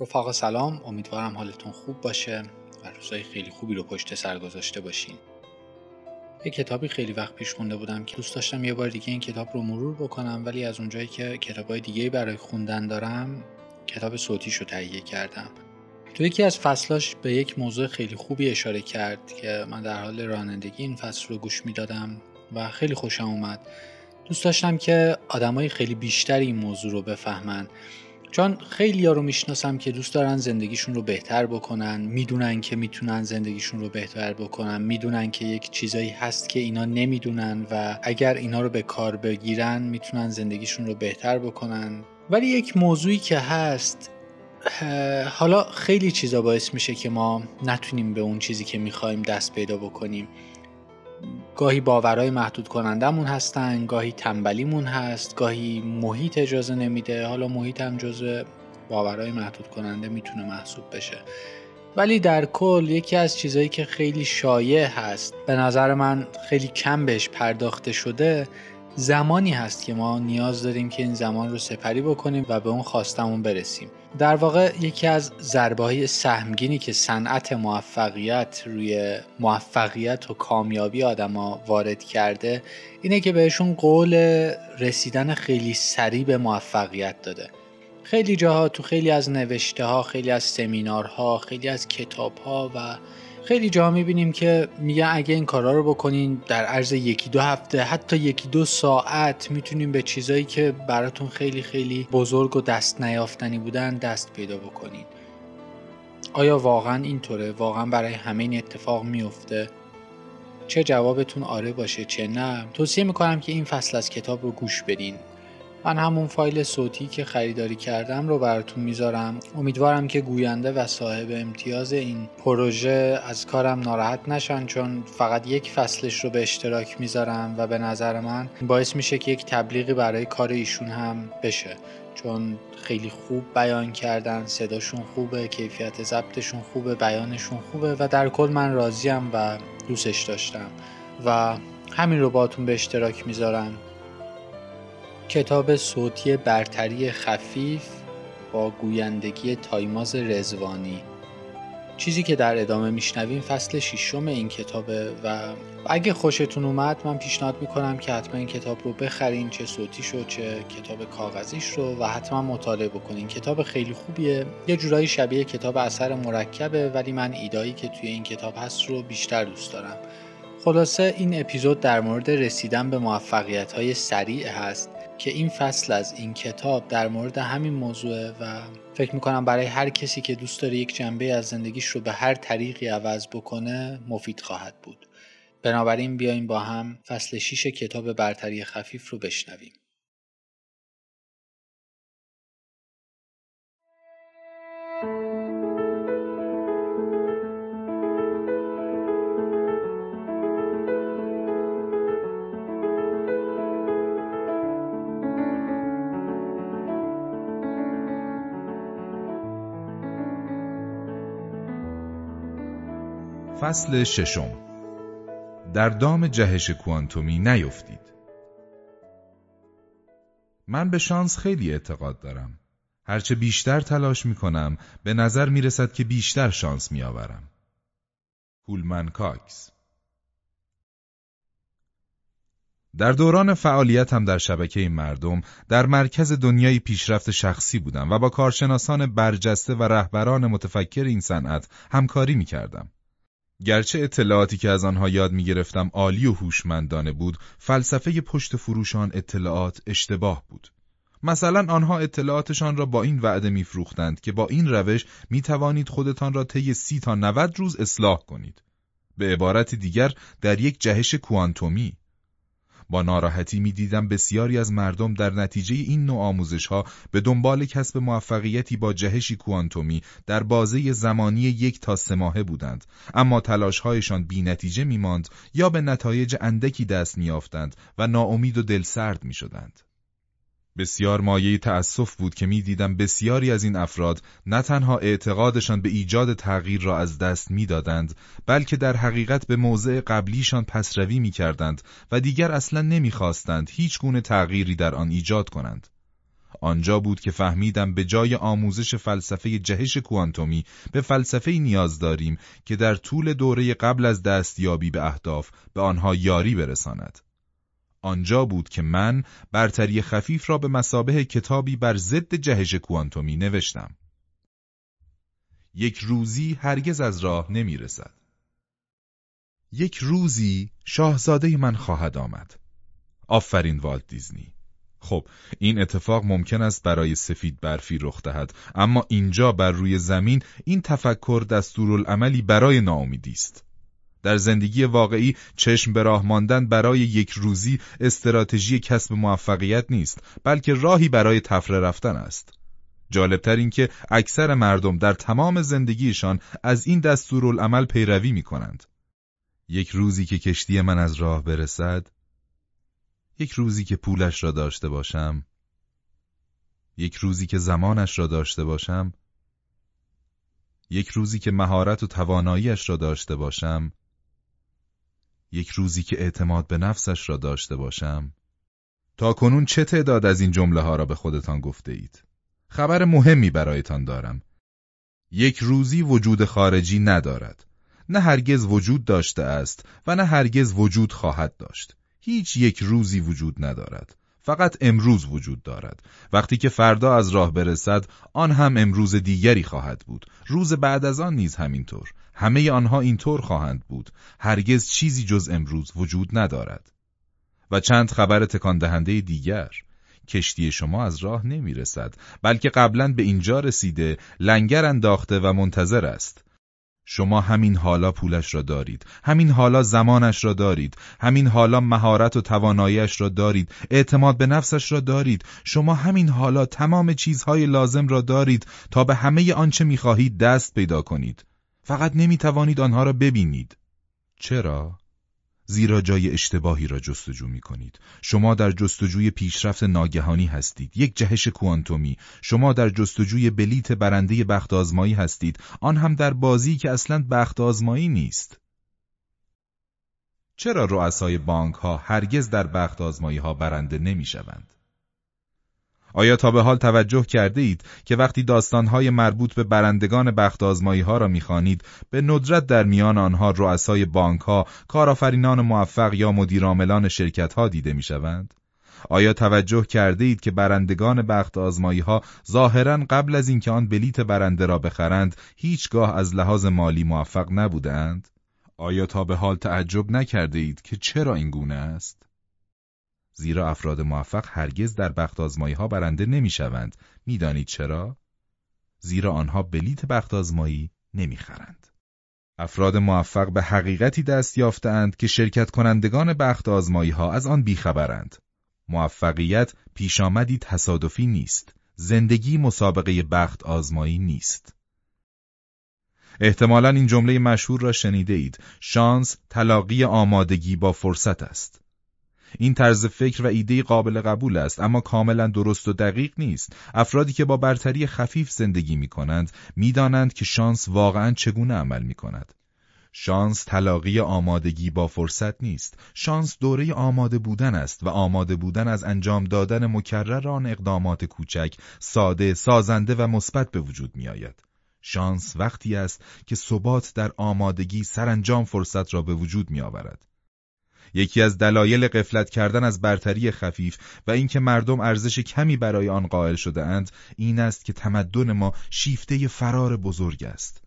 رفاقا سلام. امیدوارم حالتون خوب باشه و روزای خیلی خوبی رو پشت سر گذاشته باشین. یه کتابی خیلی وقت پیش خونده بودم که دوست داشتم یه بار دیگه این کتاب رو مرور بکنم ولی از اونجایی که کتابای دیگه برای خوندن دارم کتاب صوتیش رو تهیه کردم. تو یکی از فصلاش به یک موضوع خیلی خوبی اشاره کرد که من در حال رانندگی این فصل رو گوش می‌دادم و خیلی خوشم اومد. دوست داشتم که آدمای خیلی بیشتری این موضوع رو بفهمن. چون خیلی ها رو می‌شناسم که دوست دارن زندگیشون رو بهتر بکنن می‌دونن که می‌تونن زندگیشون رو بهتر بکنن می‌دونن که یک چیزایی هست که اینا نمی‌دونن و اگر اینا رو به کار بگیرن می‌تونن زندگیشون رو بهتر بکنن. ولی یک موضوعی که هست حالا خیلی چیزا باعث میشه که ما نتونیم به اون چیزی که می‌خوایم دست پیدا بکنیم. گاهی باورهای محدود کنندمون هستن گاهی تنبلیمون هست گاهی محیط اجازه نمیده. حالا محیط هم جزء باورهای محدود کننده می‌تونه محسوب بشه. ولی در کل یکی از چیزهایی که خیلی شایع هست به نظر من خیلی کم بهش پرداخته شده زمانی هست که ما نیاز داریم که این زمان رو سپری بکنیم و به اون خواستمون برسیم. در واقع یکی از ضربه سهمگینی که صنعت موفقیت روی موفقیت و کامیابی آدما وارد کرده اینه که بهشون قول رسیدن خیلی سریع به موفقیت داده. خیلی جاها تو خیلی از نوشته ها خیلی از سمینارها خیلی از کتاب ها و خیلی جا می‌بینیم که میگن اگه این کارا رو بکنین در عرض یکی دو هفته حتی یکی دو ساعت می‌تونیم به چیزایی که براتون خیلی خیلی بزرگ و دست نیافتنی بودن دست پیدا بکنین. آیا واقعا اینطوره؟ واقعا برای همه این اتفاق میفته چه جوابتون آره باشه چه نه؟ توصیه می‌کنم که این فصل از کتاب رو گوش بدین. من همون فایل صوتی که خریداری کردم رو براتون می‌ذارم. امیدوارم که گوینده و صاحب امتیاز این پروژه از کارم ناراحت نشن چون فقط یک فصلش رو به اشتراک می‌ذارم و به نظر من باعث میشه که یک تبلیغی برای کار ایشون هم بشه. چون خیلی خوب بیان کردن صداشون خوبه کیفیت ضبطشون خوبه بیانشون خوبه و در کل من راضیم و دوستش داشتم. و همین رو باتون به اشتراک می‌ذارم. کتاب صوتی برتری خفیف با گویندگی تایماز رزوانی چیزی که در ادامه میشنویم فصل ششم این کتابه و اگه خوشتون اومد من پیشنهاد می‌کنم که حتما این کتاب رو بخرین چه صوتی شو چه کتاب کاغذیش رو و حتما مطالعه بکنین. کتاب خیلی خوبیه. یه جورایی شبیه کتاب اثر مرکبه ولی من ایدایی که توی این کتاب هست رو بیشتر دوست دارم. خلاصه این اپیزود در مورد رسیدن به موفقیت های سریع هست. که این فصل از این کتاب در مورد همین موضوع و فکر می‌کنم برای هر کسی که دوست داره یک جنبه از زندگیش رو به هر طریقی عوض بکنه مفید خواهد بود. بنابراین بیایم با هم فصل 6 کتاب برتری خفیف رو بشنویم. فصل ششم. در دام جهش کوانتومی نیفتید. من به شانس خیلی اعتقاد دارم. هرچه بیشتر تلاش می کنم به نظر می رسد که بیشتر شانس می آورم کاکس. در دوران فعالیتم در شبکه مردم در مرکز دنیای پیشرفت شخصی بودم و با کارشناسان برجسته و رهبران متفکر این صنعت همکاری می کردم. گرچه اطلاعاتی که از آنها یاد می گرفتم عالی و هوشمندانه بود، فلسفه پشت فروشان اطلاعات اشتباه بود. مثلا آنها اطلاعاتشان را با این وعده میفروختند که با این روش می توانید خودتان را طی سی تا 90 روز اصلاح کنید. به عبارت دیگر در یک جهش کوانتومی با ناراحتی می‌دیدم بسیاری از مردم در نتیجه این نوع آموزش ها به دنبال کسب موفقیتی با جهشی کوانتومی در بازه زمانی یک تا سه ماهه بودند اما تلاشهایشان بی نتیجه می ماند یا به نتایج اندکی دست میافتند و ناامید و دلسرد می شدند. بسیار مایه تأسف بود که می‌دیدم بسیاری از این افراد نه تنها اعتقادشان به ایجاد تغییر را از دست می‌دادند بلکه در حقیقت به موضع قبلیشان پسروی می‌کردند و دیگر اصلا نمی‌خواستند هیچ گونه تغییری در آن ایجاد کنند آنجا بود که فهمیدم به جای آموزش فلسفه جهش کوانتومی به فلسفه نیاز داریم که در طول دوره قبل از دستیابی به اهداف به آنها یاری برساند. آنجا بود که من برتری خفیف را به مسابه کتابی بر ضد جهش کوانتومی نوشتم. یک روزی هرگز از راه نمی رسد. یک روزی شاهزاده من خواهد آمد. آفرین والت دیزنی. خب این اتفاق ممکن است برای سفید برفی رخ دهد اما اینجا بر روی زمین این تفکر دستورالعملی برای ناامیدی است. در زندگی واقعی چشم به راه ماندن برای یک روزی استراتژی کسب موفقیت نیست بلکه راهی برای تفره رفتن است. جالبتر این که اکثر مردم در تمام زندگیشان از این دستورالعمل پیروی می کنند. یک روزی که کشتی من از راه برسد یک روزی که پولش را داشته باشم یک روزی که زمانش را داشته باشم یک روزی که مهارت و تواناییش را داشته باشم یک روزی که اعتماد به نفسش را داشته باشم تا کنون چه تعداد از این جمله ها را به خودتان گفته اید؟ خبر مهمی برایتان دارم. یک روزی وجود خارجی ندارد. نه هرگز وجود داشته است و نه هرگز وجود خواهد داشت. هیچ یک روزی وجود ندارد. فقط امروز وجود دارد. وقتی که فردا از راه برسد آن هم امروز دیگری خواهد بود. روز بعد از آن نیز همینطور. همه آنها اینطور خواهند بود. هرگز چیزی جز امروز وجود ندارد. و چند خبر تکان دهنده دیگر. کشتی شما از راه نمی رسد بلکه قبلا به اینجا رسیده لنگر انداخته و منتظر است. شما همین حالا پولش را دارید همین حالا زمانش را دارید همین حالا مهارت و تواناییش را دارید اعتماد به نفسش را دارید. شما همین حالا تمام چیزهای لازم را دارید تا به همه آنچه می‌خواهید دست پیدا کنید. فقط نمی‌توانید آنها را ببینید چرا زیرا جای اشتباهی را جستجو می کنید. شما در جستجوی پیشرفت ناگهانی هستید. یک جهش کوانتومی. شما در جستجوی بلیت برنده بخت آزمایی هستید. آن هم در بازی که اصلا بخت آزمایی نیست. چرا رؤسای بانک ها هرگز در بخت آزمایی ها برنده نمی شوند؟ آیا تا به حال توجه کرده اید که وقتی داستانهای مربوط به برندگان بخت ها را می‌خوانید به ندرت در میان آنها رؤسای بانک ها، کارآفرینان موفق یا مدیرعاملان شرکت ها دیده می‌شوند؟ آیا توجه کرده اید که برندگان بخت آزمایی ها ظاهرا قبل از اینکه آن بلیت برنده را بخرند هیچگاه از لحاظ مالی موفق نبودند؟ آیا تا به حال تعجب نکرده اید که چرا این گونه است؟ زیرا افراد موفق هرگز در بخت ها برنده نمی شوند. می‌دانید چرا؟ زیرا آنها بلیت بخت آزمایی نمی خرند. افراد موفق به حقیقتی دست یافتند که شرکت کنندگان بخت آزمایی ها از آن بیخبرند. موفقیت پیش آمدی تصادفی نیست. زندگی مسابقه بخت آزمایی نیست. احتمالا این جمله مشهور را شنیده اید. شانس تلاقی آمادگی با فرصت است. این طرز فکر و ایده قابل قبول است اما کاملا درست و دقیق نیست. افرادی که با برتری خفیف زندگی می کنند می دانند که شانس واقعا چگونه عمل می کند شانس تلاقی آمادگی با فرصت نیست. شانس دوره آماده بودن است و آماده بودن از انجام دادن مکرر آن اقدامات کوچک ساده سازنده و مثبت به وجود می آید شانس وقتی است که ثبات در آمادگی سرانجام فرصت را به وجود می آورد یکی از دلایل قفلت کردن از برتری خفیف و اینکه مردم ارزش کمی برای آن قائل شده اند این است که تمدن ما شیفته فرار بزرگ است.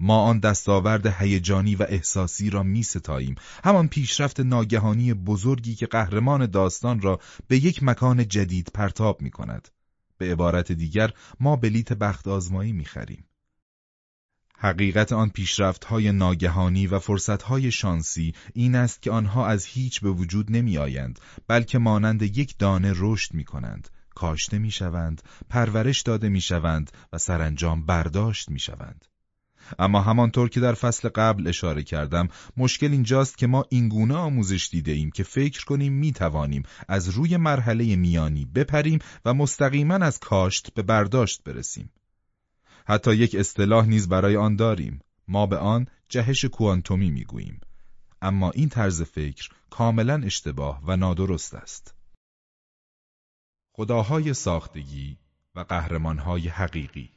ما آن دستاورد هیجانی و احساسی را می ستاییم همان پیشرفت ناگهانی بزرگی که قهرمان داستان را به یک مکان جدید پرتاب می کند به عبارت دیگر ما بلیت بخت آزمایی می خریم حقیقت آن های ناگهانی و های شانسی این است که آنها از هیچ به وجود نمی آیند بلکه مانند یک دانه رشد می کنند کاشته می شوند پرورش داده می شوند و سرانجام برداشت می شوند اما همانطور که در فصل قبل اشاره کردم مشکل اینجاست که ما اینگونه آموزش دیده ایم که فکر کنیم می توانیم از روی مرحله میانی بپریم و مستقیما از کاشت به برداشت برسیم. حتی یک اصطلاح نیز برای آن داریم. ما به آن جهش کوانتومی می‌گوییم. اما این طرز فکر کاملا اشتباه و نادرست است. خداهای ساختگی و قهرمانهای حقیقی.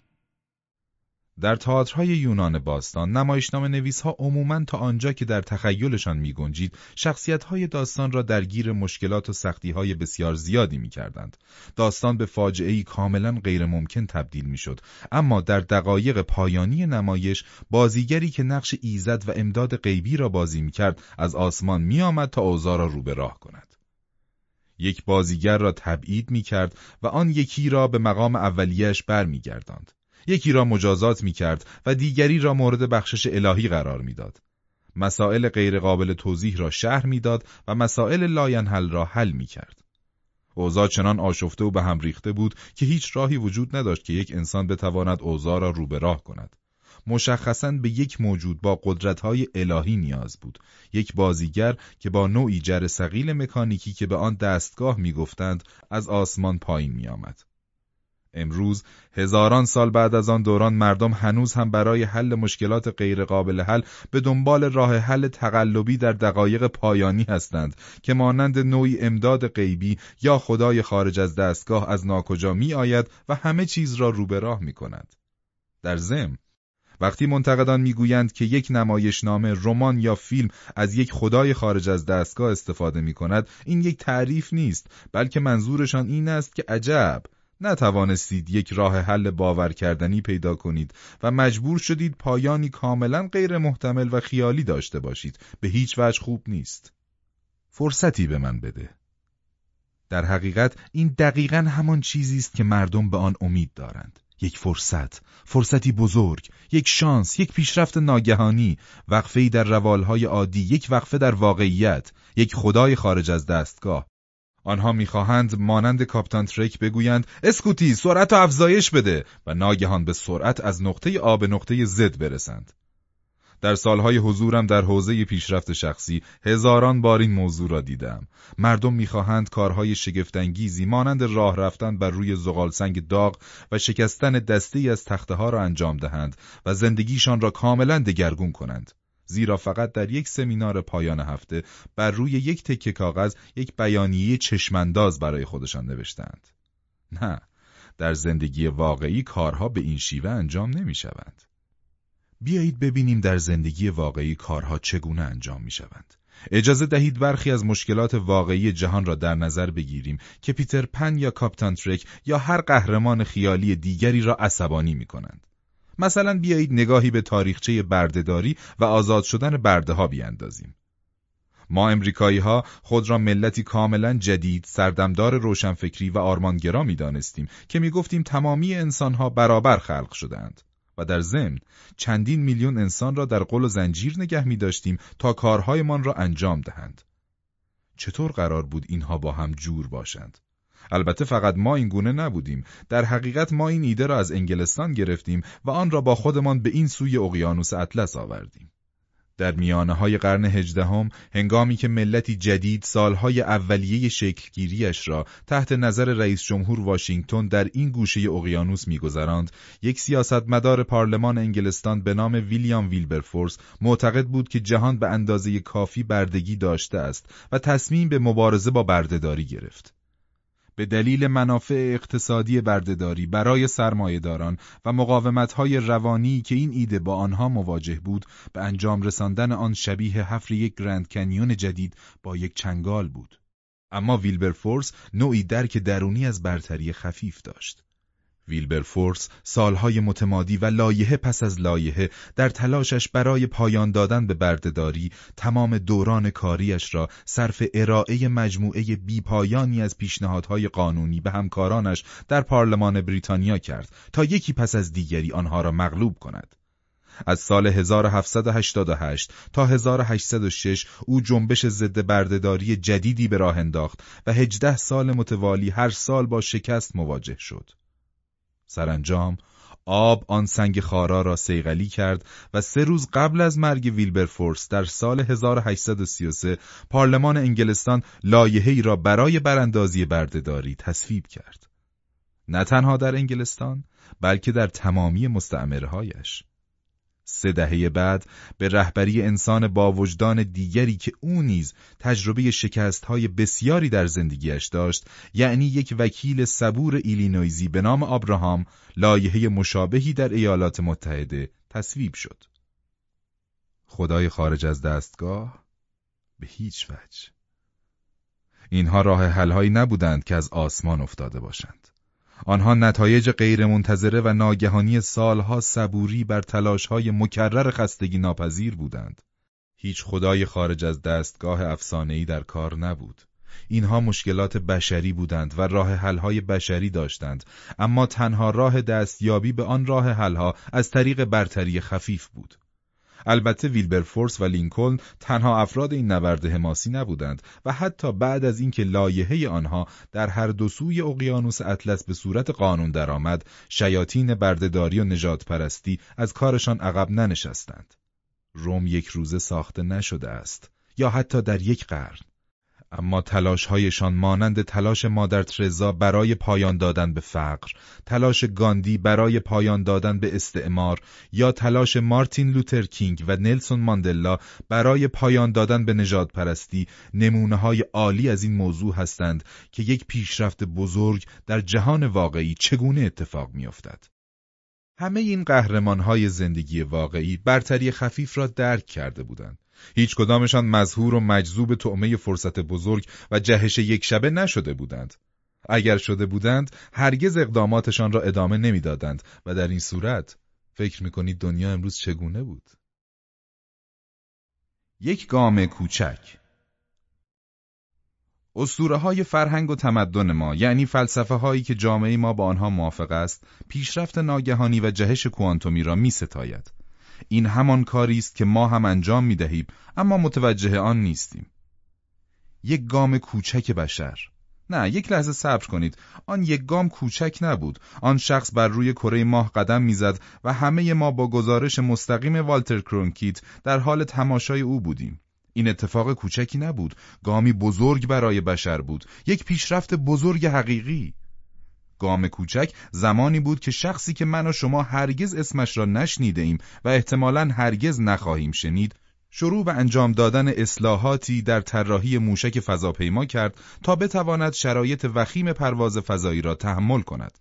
در تئاترهای یونان باستان نمایشنامه نویس ها عموماً تا آنجا که در تخیلشان می گنجید شخصیت های داستان را درگیر مشکلات و سختی های بسیار زیادی می کردند. داستان به فاجعه کاملا غیر ممکن تبدیل می شد. اما در دقایق پایانی نمایش بازیگری که نقش ایزد و امداد غیبی را بازی می کرد از آسمان می آمد تا اوضاع را رو به راه کند. یک بازیگر را تبعید می کرد و آن یکی را به مقام اولیش برمیگرداند. یکی را مجازات می کرد و دیگری را مورد بخشش الهی قرار می‌داد. مسائل غیرقابل توضیح را شرح می‌داد و مسائل لاینحل را حل می کرد. اوضاع چنان آشفته و به هم ریخته بود که هیچ راهی وجود نداشت که یک انسان بتواند اوضاع را رو به راه کند. مشخصا به یک موجود با قدرتهای الهی نیاز بود یک بازیگر که با نوعی جر سقیل مکانیکی که به آن دستگاه می‌گفتند از آسمان پایین میآمد امروز هزاران سال بعد از آن دوران مردم هنوز هم برای حل مشکلات غیرقابل حل به دنبال راه حل تقلبی در دقایق پایانی هستند که مانند نوعی امداد غیبی یا خدای خارج از دستگاه از ناکجا می آید و همه چیز را رو به راه می کند. در ضمن وقتی منتقدان می‌گویند که یک نمایشنامه، رمان یا فیلم از یک خدای خارج از دستگاه استفاده می کند، این یک تعریف نیست، بلکه منظورشان این است که عجب، نتوانستید یک راه حل باور کردنی پیدا کنید و مجبور شدید پایانی کاملا غیر محتمل و خیالی داشته باشید. به هیچ وجه خوب نیست. فرصتی به من بده. در حقیقت این دقیقا همان چیزی است که مردم به آن امید دارند. یک فرصت، فرصتی بزرگ، یک شانس، یک پیشرفت ناگهانی، وقفه‌ای در روالهای عادی، یک وقفه در واقعیت، یک خدای خارج از دستگاه. آنها می‌خواهند مانند کاپتان ترک بگویند اسکوتی سرعت و افزایش بده و ناگهان به سرعت از نقطه آ به نقطه زد برسند. در سالهای حضورم در حوزه پیشرفت شخصی هزاران بار این موضوع را دیدم. مردم می‌خواهند کارهای شگفتانگیزی مانند راه رفتن بر روی زغالسنگ داغ و شکستن دسته از تخته ها را انجام دهند و زندگیشان را کاملا دگرگون کنند. زیرا فقط در یک سمینار پایان هفته بر روی یک تکه کاغذ یک بیانیه چشمانداز برای خودشان نوشتند. نه، در زندگی واقعی کارها به این شیوه انجام نمی شوند. بیایید ببینیم در زندگی واقعی کارها چگونه انجام می شوند. اجازه دهید برخی از مشکلات واقعی جهان را در نظر بگیریم که پیتر پن یا کاپتان ترک یا هر قهرمان خیالی دیگری را عصبانی می کنند. مثلا بیایید نگاهی به تاریخچه بردهداری و آزاد شدن برده ها بیاندازیم. ما امریکایی ها خود را ملتی کاملا جدید، سردمدار روشنفکری و آرمانگرا می دانستیم که می گفتیم تمامی انسان ها برابر خلق شدند. و در ضمن چندین میلیون انسان را در قل و زنجیر نگه می داشتیم تا کارهایمان را انجام دهند. چطور قرار بود اینها با هم جور باشند؟ البته فقط ما این گونه نبودیم. در حقیقت ما این ایده را از انگلستان گرفتیم و آن را با خودمان به این سوی اقیانوس اطلس آوردیم. در میانه های قرن هجدهم هنگامی که ملتی جدید سالهای اولیه شکلگیریش را تحت نظر رئیس جمهور واشنگتن در این گوشه اقیانوس میگذراند یک سیاستمدار پارلمان انگلستان به نام ویلیام ویلبرفورس معتقد بود که جهان به اندازه کافی بردگی داشته است و تصمیم به مبارزه با بردهداری گرفت. به دلیل منافع اقتصادی بردهداری برای سرمایهداران و مقاومت‌های روانی که این ایده با آنها مواجه بود به انجام رساندن آن شبیه حفر یک گرند کنیون جدید با یک چنگال بود. اما ویلبرفورس نوعی درک درونی از برتری خفیف داشت. ویلبرفورس سالهای متمادی و لایحه پس از لایحه در تلاشش برای پایان دادن به بردهداری تمام دوران کاریش را صرف ارائه مجموعه بیپایانی از پیشنهادهای قانونی به همکارانش در پارلمان بریتانیا کرد تا یکی پس از دیگری آنها را مغلوب کند. از سال 1788 تا 1806 او جنبش ضد بردهداری جدیدی به راه انداخت و 18 سال متوالی هر سال با شکست مواجه شد. سرانجام آب آن سنگ خارا را سیغلی کرد و سه روز قبل از مرگ ویلبرفورس در سال 1833 پارلمان انگلستان لایحه‌ای را برای براندازی بردهداری تصویب کرد. نه تنها در انگلستان بلکه در تمامی مستعمرهایش. سه دهه بعد به رهبری انسان با وجدان دیگری که او نیز تجربه شکست های بسیاری در زندگیش داشت یعنی یک وکیل صبور ایلینویزی به نام آبراهام لایحه مشابهی در ایالات متحده تصویب شد. خدای خارج از دستگاه به هیچ وجه. اینها راه حلهایی نبودند که از آسمان افتاده باشند. آنها نتایج غیرمنتظره و ناگهانی سالها صبوری بر تلاشهای مکرر خستگی ناپذیر بودند. هیچ خدای خارج از دستگاه افسانه‌ای در کار نبود. اینها مشکلات بشری بودند و راه حلهای بشری داشتند اما تنها راه دستیابی به آن راه حلها از طریق برتری خفیف بود. البته ویلبرفورس و لینکلن تنها افراد این نبرد حماسی نبودند و حتی بعد از اینکه لایحه آنها در هر دو سوی اقیانوس اطلس به صورت قانون درآمد شیاطین بردهداری و نجات پرستی از کارشان عقب ننشستند. روم یک روزه ساخته نشده است یا حتی در یک قرن. اما تلاشهایشان مانند تلاش مادر ترزا برای پایان دادن به فقر، تلاش گاندی برای پایان دادن به استعمار یا تلاش مارتین لوتر کینگ و نلسون ماندلا برای پایان دادن به نجات پرستی نمونه های عالی از این موضوع هستند که یک پیشرفت بزرگ در جهان واقعی چگونه اتفاق میافتد. همه این قهرمان های زندگی واقعی برتری خفیف را درک کرده بودند. هیچ کدامشان مظهور و مجذوب طعمه فرصت بزرگ و جهش یک شبه نشده بودند. اگر شده بودند هرگز اقداماتشان را ادامه نمی‌دادند و در این صورت فکر می‌کنید دنیا امروز چگونه بود؟ یک گام کوچک اسطوره های فرهنگ و تمدن ما یعنی فلسفه هایی که جامعه ما با آنها موافق است پیشرفت ناگهانی و جهش کوانتومی را می ستاید. این همان کاری است که ما هم انجام می دهیم اما متوجه آن نیستیم. یک گام کوچک بشر. نه یک لحظه صبر کنید. آن یک گام کوچک نبود. آن شخص بر روی کره ماه قدم می‌زد و همه ما با گزارش مستقیم والتر کرونکیت در حال تماشای او بودیم. این اتفاق کوچکی نبود. گامی بزرگ برای بشر بود. یک پیشرفت بزرگ حقیقی. گام کوچک زمانی بود که شخصی که من و شما هرگز اسمش را نشنیده ایم و احتمالا هرگز نخواهیم شنید شروع به انجام دادن اصلاحاتی در طراحی موشک فضاپیما کرد تا بتواند شرایط وخیم پرواز فضایی را تحمل کند.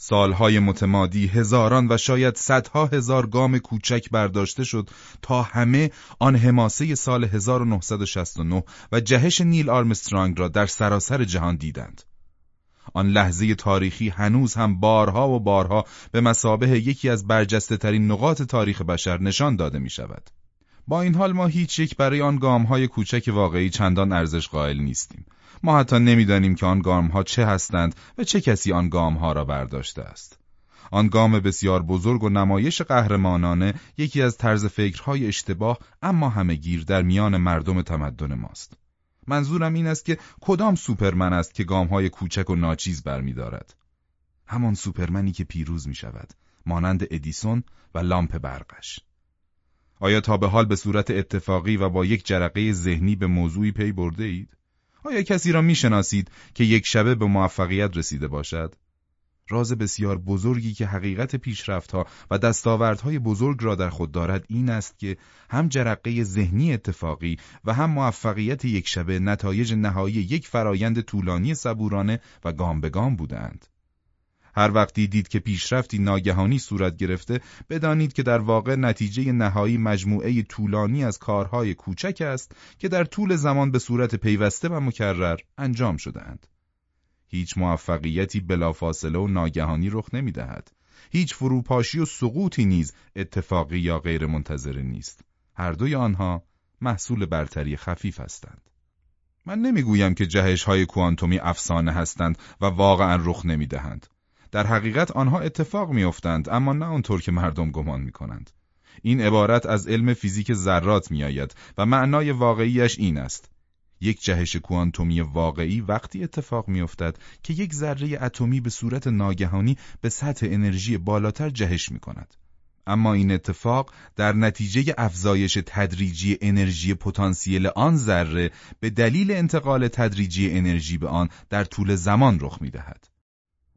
سالهای متمادی هزاران و شاید صدها هزار گام کوچک برداشته شد تا همه آن حماسه سال 1969 و جهش نیل آرمسترانگ را در سراسر جهان دیدند. آن لحظه تاریخی هنوز هم بارها و بارها به مسابه یکی از برجسته ترین نقاط تاریخ بشر نشان داده می شود. با این حال ما هیچ یک برای آن گام های کوچک واقعی چندان ارزش قائل نیستیم. ما حتی نمی‌دانیم که آن گام ها چه هستند و چه کسی آن گام ها را برداشته است. آن گام بسیار بزرگ و نمایش قهرمانانه یکی از طرز فکرهای اشتباه اما همه گیر در میان مردم تمدن ماست. منظورم این است که کدام سوپرمن است که گامهای کوچک و ناچیز برمیدارد همان سوپرمنی که پیروز می شود مانند ادیسون و لامپ برقش آیا تا به حال به صورت اتفاقی و با یک جرقه ذهنی به موضوعی پی برده اید؟ آیا کسی را می شناسید که یک شبه به موفقیت رسیده باشد؟ راز بسیار بزرگی که حقیقت پیشرفتها و دستاوردهای بزرگ را در خود دارد این است که هم جرقه ذهنی اتفاقی و هم موفقیت یک شبه نتایج نهایی یک فرایند طولانی صبورانه و گام به گام بودند. هر وقتی دید که پیشرفتی ناگهانی صورت گرفته بدانید که در واقع نتیجه نهایی مجموعه طولانی از کارهای کوچک است که در طول زمان به صورت پیوسته و مکرر انجام شدهاند. هیچ موفقیتی بلافاصله و ناگهانی رخ نمی‌دهد. هیچ فروپاشی و سقوطی نیز اتفاقی یا غیر منتظره نیست. هر دوی آنها محصول برتری خفیف هستند. من نمی‌گویم که جهش های کوانتومی افسانه هستند و واقعا رخ نمی‌دهند. در حقیقت آنها اتفاق میافتند اما نه آنطور که مردم گمان می‌کنند. این عبارت از علم فیزیک ذرات میآید و معنای واقعیش این است. یک جهش کوانتومی واقعی وقتی اتفاق میافتد که یک ذره اتمی به صورت ناگهانی به سطح انرژی بالاتر جهش می کند. اما این اتفاق در نتیجه افزایش تدریجی انرژی پتانسیل آن ذره به دلیل انتقال تدریجی انرژی به آن در طول زمان رخ می دهد.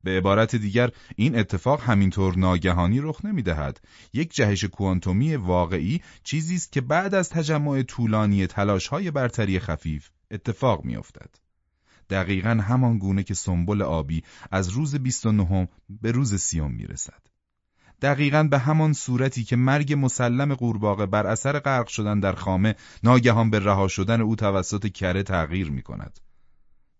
به عبارت دیگر این اتفاق همینطور ناگهانی رخ نمی‌دهد. یک جهش کوانتومی واقعی چیزی است که بعد از تجمع طولانی تلاش‌های برتری خفیف اتفاق میافتد. دقیقا همان گونه که سنبل آبی از روز 29 به روز سیوم می‌رسد. دقیقا به همان صورتی که مرگ مسلم قورباغه بر اثر غرق شدن در خامه ناگهان به رها شدن او توسط کره تغییر می کند.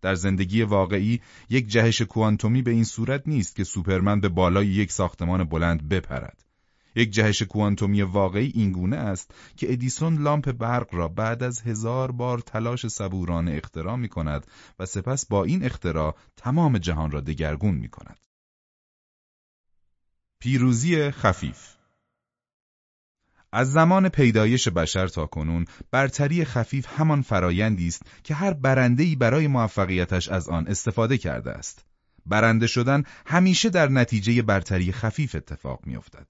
در زندگی واقعی یک جهش کوانتومی به این صورت نیست که سوپرمن به بالای یک ساختمان بلند بپرد. یک جهش کوانتومی واقعی اینگونه است که ادیسون لامپ برق را بعد از هزار بار تلاش صبورانه اختراع می کند و سپس با این اختراع تمام جهان را دگرگون می کند. پیروزی خفیف از زمان پیدایش بشر تا کنون برتری خفیف همان فرایندی است که هر برنده‌ای برای موفقیتش از آن استفاده کرده است. برنده شدن همیشه در نتیجه برتری خفیف اتفاق میافتد.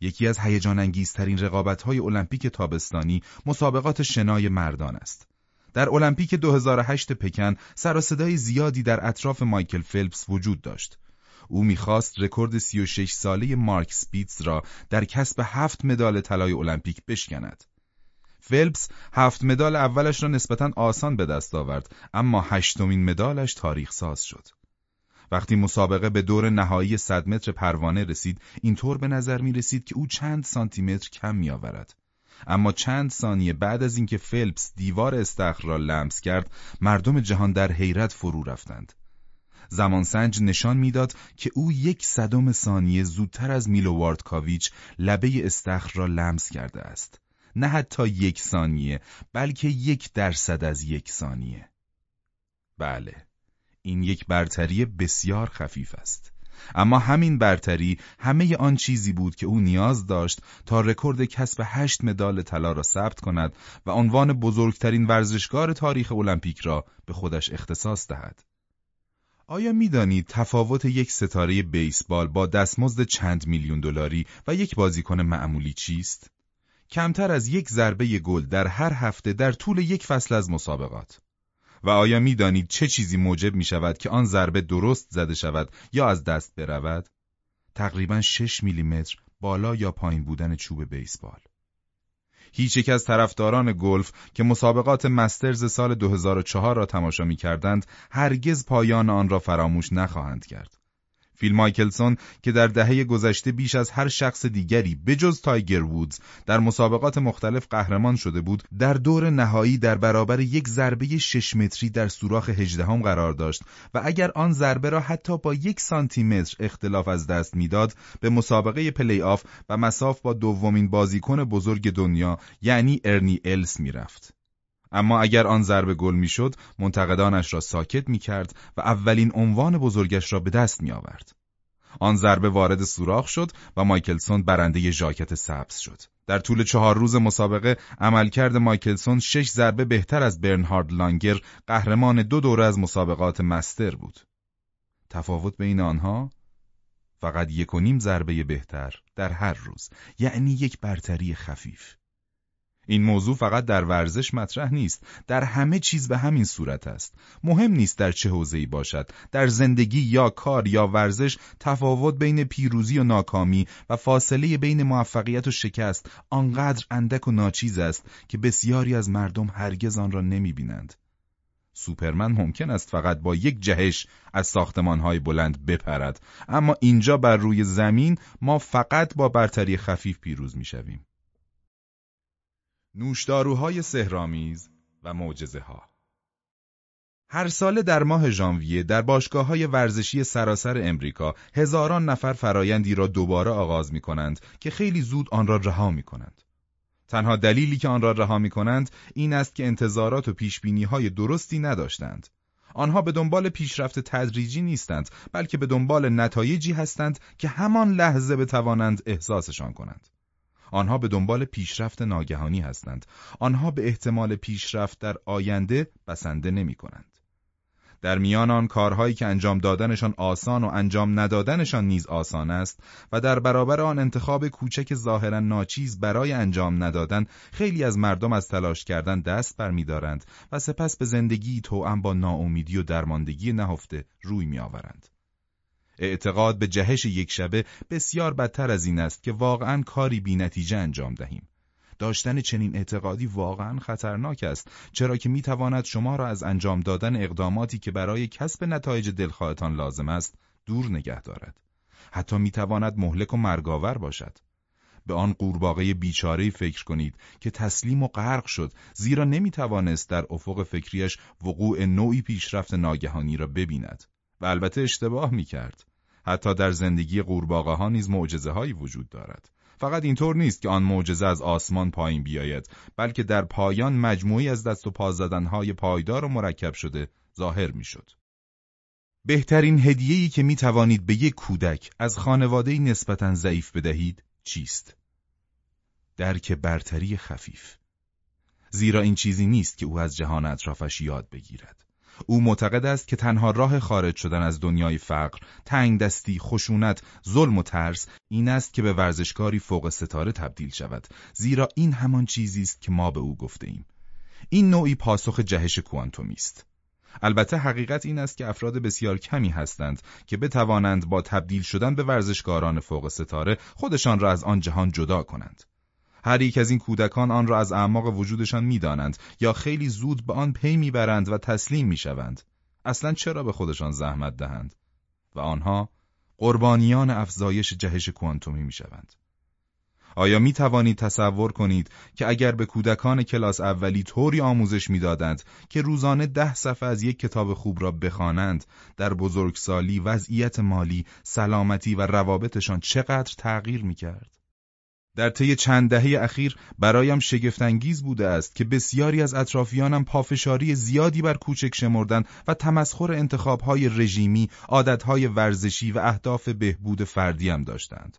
یکی از هیجان انگیزترین رقابت‌های المپیک تابستانی مسابقات شنای مردان است. در المپیک 2008 پکن سر و صدای زیادی در اطراف مایکل فلپس وجود داشت. او می‌خواست رکورد 36 ساله مارک سپیتز را در کسب هفت مدال طلای المپیک بشکند. فلپس هفت مدال اولش را نسبتا آسان به دست آورد اما هشتمین مدالش تاریخ ساز شد. وقتی مسابقه به دور نهایی 100 متر پروانه رسید اینطور به نظر می رسید که او چند سانتی متر کم می آورد. اما چند ثانیه بعد از اینکه فلپس دیوار استخر را لمس کرد مردم جهان در حیرت فرو رفتند. زمانسنج نشان می‌داد که او یک صدم ثانیه زودتر از میلو کاویچ لبه استخر را لمس کرده است. نه حتی یک ثانیه بلکه یک درصد از یک ثانیه. بله، این یک برتری بسیار خفیف است. اما همین برتری همه آن چیزی بود که او نیاز داشت تا رکورد کسب هشت مدال طلا را ثبت کند و عنوان بزرگترین ورزشکار تاریخ المپیک را به خودش اختصاص دهد. آیا می‌دانید تفاوت یک ستاره بیسبال با دستمزد چند میلیون دلاری و یک بازیکن معمولی چیست؟ کمتر از یک ضربه گل در هر هفته در طول یک فصل از مسابقات. و آیا می‌دانید چه چیزی موجب می شود که آن ضربه درست زده شود یا از دست برود؟ تقریبا 6 میلیمتر بالا یا پایین بودن چوب بیسبال. هیچ یک از طرفداران گلف که مسابقات مسترز سال 2004 را تماشا می کردند هرگز پایان آن را فراموش نخواهند کرد. فیل مایکلسون که در دهه گذشته بیش از هر شخص دیگری بجز تایگر وودز در مسابقات مختلف قهرمان شده بود در دور نهایی در برابر یک ضربه شش متری در سوراخ هجدهم قرار داشت و اگر آن ضربه را حتی با یک سانتی متر اختلاف از دست می‌داد به مسابقه پلی آف و مصاف با دومین بازیکن بزرگ دنیا یعنی ارنی الس می‌رفت. اما اگر آن ضربه گل می‌شد منتقدانش را ساکت می‌کرد و اولین عنوان بزرگش را به دست می آورد. آن ضربه وارد سوراخ شد و مایکلسون برنده ژاکت سبز شد. در طول چهار روز مسابقه عملکرد مایکلسون شش ضربه بهتر از برنهارد لانگر قهرمان دو دوره از مسابقات مستر بود. تفاوت بین آنها فقط یک و نیم ضربه بهتر در هر روز یعنی یک برتری خفیف. این موضوع فقط در ورزش مطرح نیست در همه چیز به همین صورت است. مهم نیست در چه حوزه‌ای باشد در زندگی یا کار یا ورزش تفاوت بین پیروزی و ناکامی و فاصله بین موفقیت و شکست آنقدر اندک و ناچیز است که بسیاری از مردم هرگز آن را نمی‌بینند. سوپرمن ممکن است فقط با یک جهش از ساختمانهای بلند بپرد اما اینجا بر روی زمین ما فقط با برتری خفیف پیروز می‌شویم. نوشداروهای سهرامیز و معجزه ها هر ساله در ماه ژانویه در باشگاه های ورزشی سراسر امریکا هزاران نفر فرایندی را دوباره آغاز می کنند که خیلی زود آن را رها می کنند. تنها دلیلی که آن را رها می کنند این است که انتظارات و پیشبینی های درستی نداشتند. آنها به دنبال پیشرفت تدریجی نیستند بلکه به دنبال نتایجی هستند که همان لحظه بتوانند احساسشان کنند. آنها به دنبال پیشرفت ناگهانی هستند. آنها به احتمال پیشرفت در آینده بسنده نمی کنند. در میان آن کارهایی که انجام دادنشان آسان و انجام ندادنشان نیز آسان است و در برابر آن انتخاب کوچک ظاهرا ناچیز برای انجام ندادن خیلی از مردم از تلاش کردن دست برمیدارند و سپس به زندگی توأم با ناامیدی و درماندگی نهفته روی میآورند. اعتقاد به جهش یک شبه بسیار بدتر از این است که واقعا کاری بی نتیجه انجام دهیم. داشتن چنین اعتقادی واقعا خطرناک است چرا که می‌تواند شما را از انجام دادن اقداماتی که برای کسب نتایج دلخواهتان لازم است دور نگه دارد. حتی می‌تواند مهلک و مرگاور باشد. به آن قورباغه بیچاره فکر کنید که تسلیم و غرق شد زیرا نمی‌توانست در افق فکریش وقوع نوعی پیشرفت ناگهانی را ببیند و البته اشتباه می‌کرد حتی در زندگی قورباغه ها نیز معجزه هایی وجود دارد فقط اینطور نیست که آن معجزه از آسمان پایین بیاید بلکه در پایان مجموعی از دست و پا های پایدار و مرکب شده ظاهر می‌شد. بهترین هدیه‌ای که می توانید به یک کودک از خانواده نسبتا ضعیف بدهید چیست؟ درک برتری خفیف زیرا این چیزی نیست که او از جهان اطرافش یاد بگیرد او معتقد است که تنها راه خارج شدن از دنیای فقر، تنگ دستی، خشونت، ظلم و ترس این است که به ورزشکاری فوق ستاره تبدیل شود زیرا این همان چیزی است که ما به او گفته ایم. این نوعی پاسخ جهش کوانتومی است. البته حقیقت این است که افراد بسیار کمی هستند که بتوانند با تبدیل شدن به ورزشکاران فوق ستاره خودشان را از آن جهان جدا کنند. هر یک از این کودکان آن را از اعماق وجودشان می‌دانند یا خیلی زود به آن پی می‌برند و تسلیم می‌شوند. اصلا چرا به خودشان زحمت دهند؟ و آنها قربانیان افزایش جهش کوانتومی می‌شوند. آیا می توانید تصور کنید که اگر به کودکان کلاس اولی طوری آموزش می‌دادند که روزانه ده صفحه از یک کتاب خوب را بخوانند در بزرگسالی وضعیت مالی سلامتی و روابطشان چقدر تغییر می کرد؟ در طی چند دهه اخیر برایم شگفتانگیز بوده است که بسیاری از اطرافیانم پافشاری زیادی بر کوچک شمردن و تمسخر انتخابهای رژیمی، عادتهای ورزشی و اهداف بهبود فردیم داشتند.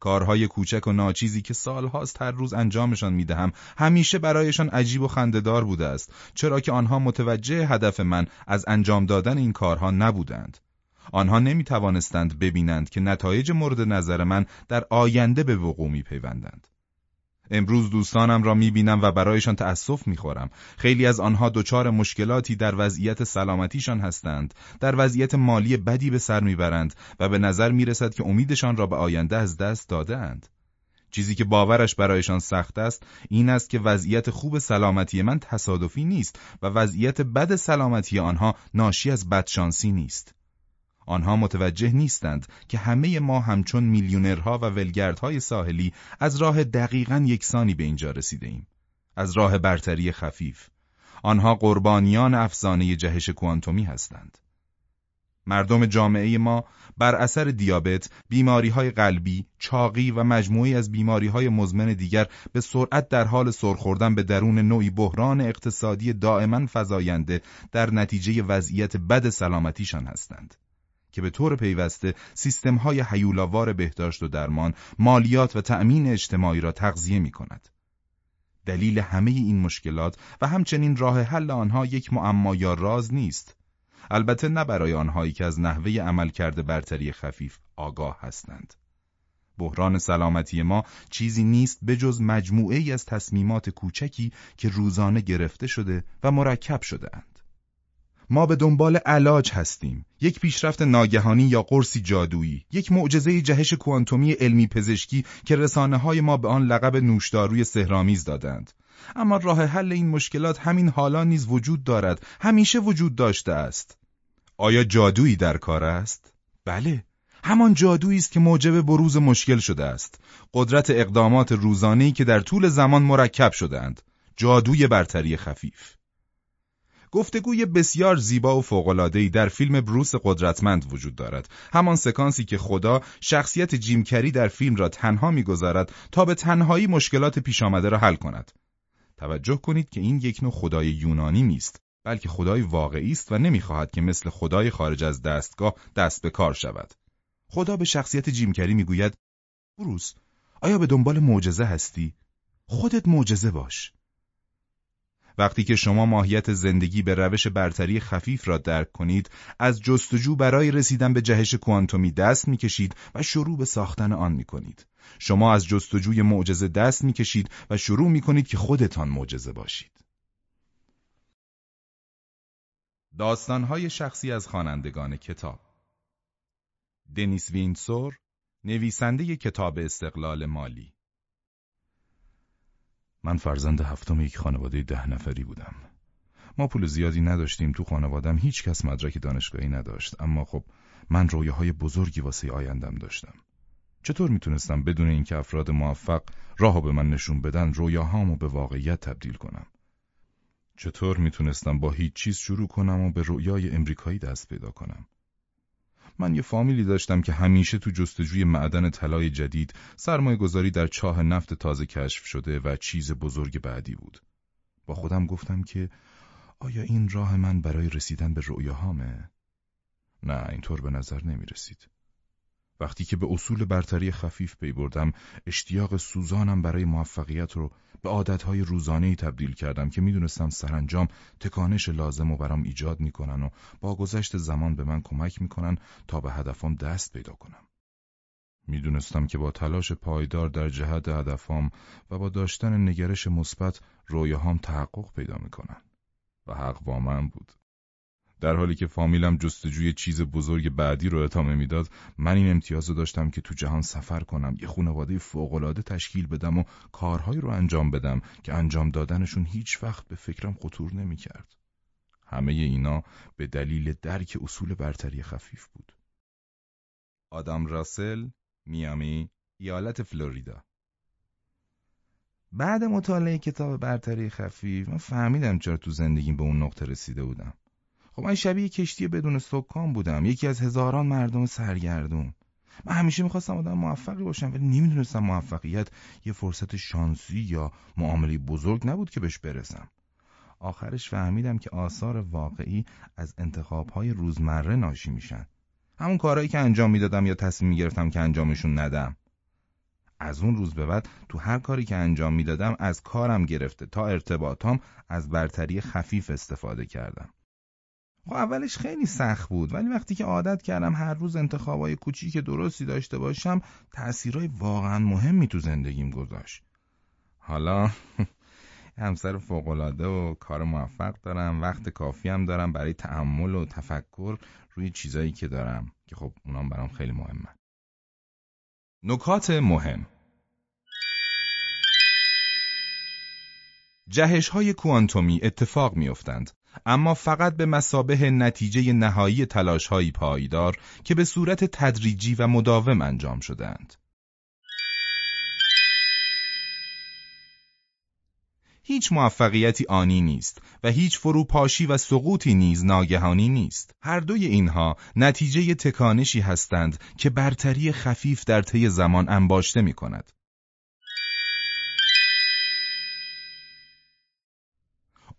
کارهای کوچک و ناچیزی که سالهاست هر روز انجامشان می‌دهم همیشه برایشان عجیب و خندهدار بوده است چرا که آنها متوجه هدف من از انجام دادن این کارها نبودند آنها نمی توانستند ببینند که نتایج مورد نظر من در آینده به وقوع می پیوندند. امروز دوستانم را می بینم و برایشان تأسف می خورم. خیلی از آنها دچار مشکلاتی در وضعیت سلامتیشان هستند، در وضعیت مالی بدی به سر می‌برند و به نظر می رسد که امیدشان را به آینده از دست داده اند. چیزی که باورش برایشان سخت است این است که وضعیت خوب سلامتی من تصادفی نیست و وضعیت بد سلامتی آنها ناشی از بدشانسی نیست. آنها متوجه نیستند که همه ما همچون میلیونرها و ولگردهای ساحلی از راه دقیقا یکسانی به اینجا رسیده ایم. از راه برتری خفیف. آنها قربانیان افسانه جهش کوانتومی هستند. مردم جامعه ما بر اثر دیابت، بیماری های قلبی، چاقی و مجموعی از بیماری های مزمن دیگر به سرعت در حال سرخوردن به درون نوعی بحران اقتصادی دائما فزاینده در نتیجه وضعیت بد سلامتیشان هستند. که به طور پیوسته سیستم‌های حیولاوار بهداشت و درمان، مالیات و تأمین اجتماعی را تغذیه می کند. دلیل همه این مشکلات و همچنین راه حل آنها یک معما یا راز نیست. البته نه برای آنهایی که از نحوه عمل کرده برتری خفیف آگاه هستند. بحران سلامتی ما چیزی نیست به جز مجموعه ای از تصمیمات کوچکی که روزانه گرفته شده و مرکب شده اند. ما به دنبال علاج هستیم. یک پیشرفت ناگهانی یا قرصی جادویی. یک معجزه جهش کوانتومی علمی پزشکی که رسانه های ما به آن لقب نوشداروی سهرامیز دادند. اما راه حل این مشکلات همین حالا نیز وجود دارد. همیشه وجود داشته است. آیا جادویی در کار است؟ بله. همان جادویی است که موجب بروز مشکل شده است. قدرت اقدامات روزانه‌ای که در طول زمان مرکب شدهاند. جادوی برتری خفیف. گفتگوی بسیار زیبا و فوق‌العاده‌ای در فیلم بروس قدرتمند وجود دارد. همان سکانسی که خدا شخصیت جیم کری در فیلم را تنها می‌گذارد تا به تنهایی مشکلات پیش آمده را حل کند. توجه کنید که این یک نوع خدای یونانی نیست، بلکه خدای واقعی است و نمی‌خواهد که مثل خدای خارج از دستگاه دست به کار شود. خدا به شخصیت جیم کری می‌گوید: بروس، آیا به دنبال معجزه هستی؟ خودت معجزه باش. وقتی که شما ماهیت زندگی به روش برتری خفیف را درک کنید از جستجو برای رسیدن به جهش کوانتومی دست می‌کشید و شروع به ساختن آن می‌کنید. شما از جستجوی معجزه دست می‌کشید و شروع می‌کنید که خودتان معجزه باشید. داستانهای شخصی از خوانندگان کتاب. دنیس وینسور نویسنده کتاب استقلال مالی. من فرزند هفتم یک خانواده ده نفری بودم. ما پول زیادی نداشتیم تو خانوادم هیچ کس مدرک دانشگاهی نداشت. اما خب من رویاهای بزرگی واسه آیندم داشتم. چطور می‌تونستم بدون اینکه افراد موفق راهو به من نشون بدن رویاهامو به واقعیت تبدیل کنم؟ چطور می‌تونستم با هیچ چیز شروع کنم و به رویای امریکایی دست پیدا کنم؟ من یه فامیلی داشتم که همیشه تو جستجوی معدن طلای جدید سرمایه گذاری در چاه نفت تازه کشف شده و چیز بزرگ بعدی بود. با خودم گفتم که آیا این راه من برای رسیدن به رویاهامه؟ نه اینطور به نظر نمی رسید. وقتی که به اصول برتری خفیف پی بردم اشتیاق سوزانم برای موفقیت رو به عادتهای روزانهی تبدیل کردم که می‌دونستم سرانجام تکانش لازم و برام ایجاد می‌کنن و با گذشت زمان به من کمک می‌کنن تا به هدفم دست پیدا کنم. می‌دونستم که با تلاش پایدار در جهت هدفام و با داشتن نگرش مثبت رویاهام تحقق پیدا می‌کنن و حق با من بود. در حالی که فامیلم جستجوی چیز بزرگ بعدی رو ادامه می‌داد من این امتیاز رو داشتم که تو جهان سفر کنم یه خانواده فوقالعاده تشکیل بدم و کارهایی رو انجام بدم که انجام دادنشون هیچ وقت به فکرم خطور نمی‌کرد. همه اینا به دلیل درک اصول برتری خفیف بود. آدام راسل، میامی، ایالت فلوریدا بعد مطالعه کتاب برتری خفیف من فهمیدم چرا تو زندگیم به اون نقطه رسیده بودم. خب من شبیه کشتی بدون سکان بودم. یکی از هزاران مردم سرگردون. من همیشه می‌خواستم آدم موفقی باشم ولی نمی‌دونستم موفقیت یه فرصت شانسی یا معامله بزرگ نبود که بهش برسم. آخرش فهمیدم که آثار واقعی از انتخابهای روزمره ناشی میشن. همون کارهایی که انجام می‌دادم یا تصمیم می‌گرفتم که انجامشون ندم. از اون روز به بعد تو هر کاری که انجام می‌دادم از کارم گرفته تا ارتباطام از برتری خفیف استفاده کردم. خب اولش خیلی سخت بود ولی وقتی که عادت کردم هر روز انتخابای کوچیک درستی داشته باشم تأثیرهای واقعا مهمی تو زندگیم گذاشت. حالا همسر فوقالعاده و کار موفق دارم وقت کافی هم دارم برای تعمل و تفکر روی چیزایی که دارم که خب اونام برام خیلی مهمه نکات مهم جهش های کوانتومی اتفاق میافتند. اما فقط به مسابه نتیجه نهایی تلاشهایی پایدار که به صورت تدریجی و مداوم انجام شدند. هیچ موفقیتی آنی نیست و هیچ فروپاشی و سقوطی نیز ناگهانی نیست. هر دوی اینها نتیجه تکانشی هستند که برتری خفیف در طی زمان انباشته می کند.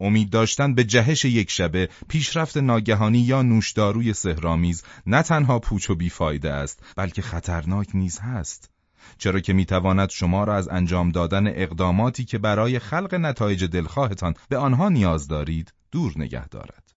امید داشتن به جهش یک شبه پیشرفت ناگهانی یا نوشداروی سهرامیز نه تنها پوچ و بیفایده است بلکه خطرناک نیز هست. چرا که می‌تواند شما را از انجام دادن اقداماتی که برای خلق نتایج دلخواهتان به آنها نیاز دارید دور نگه دارد.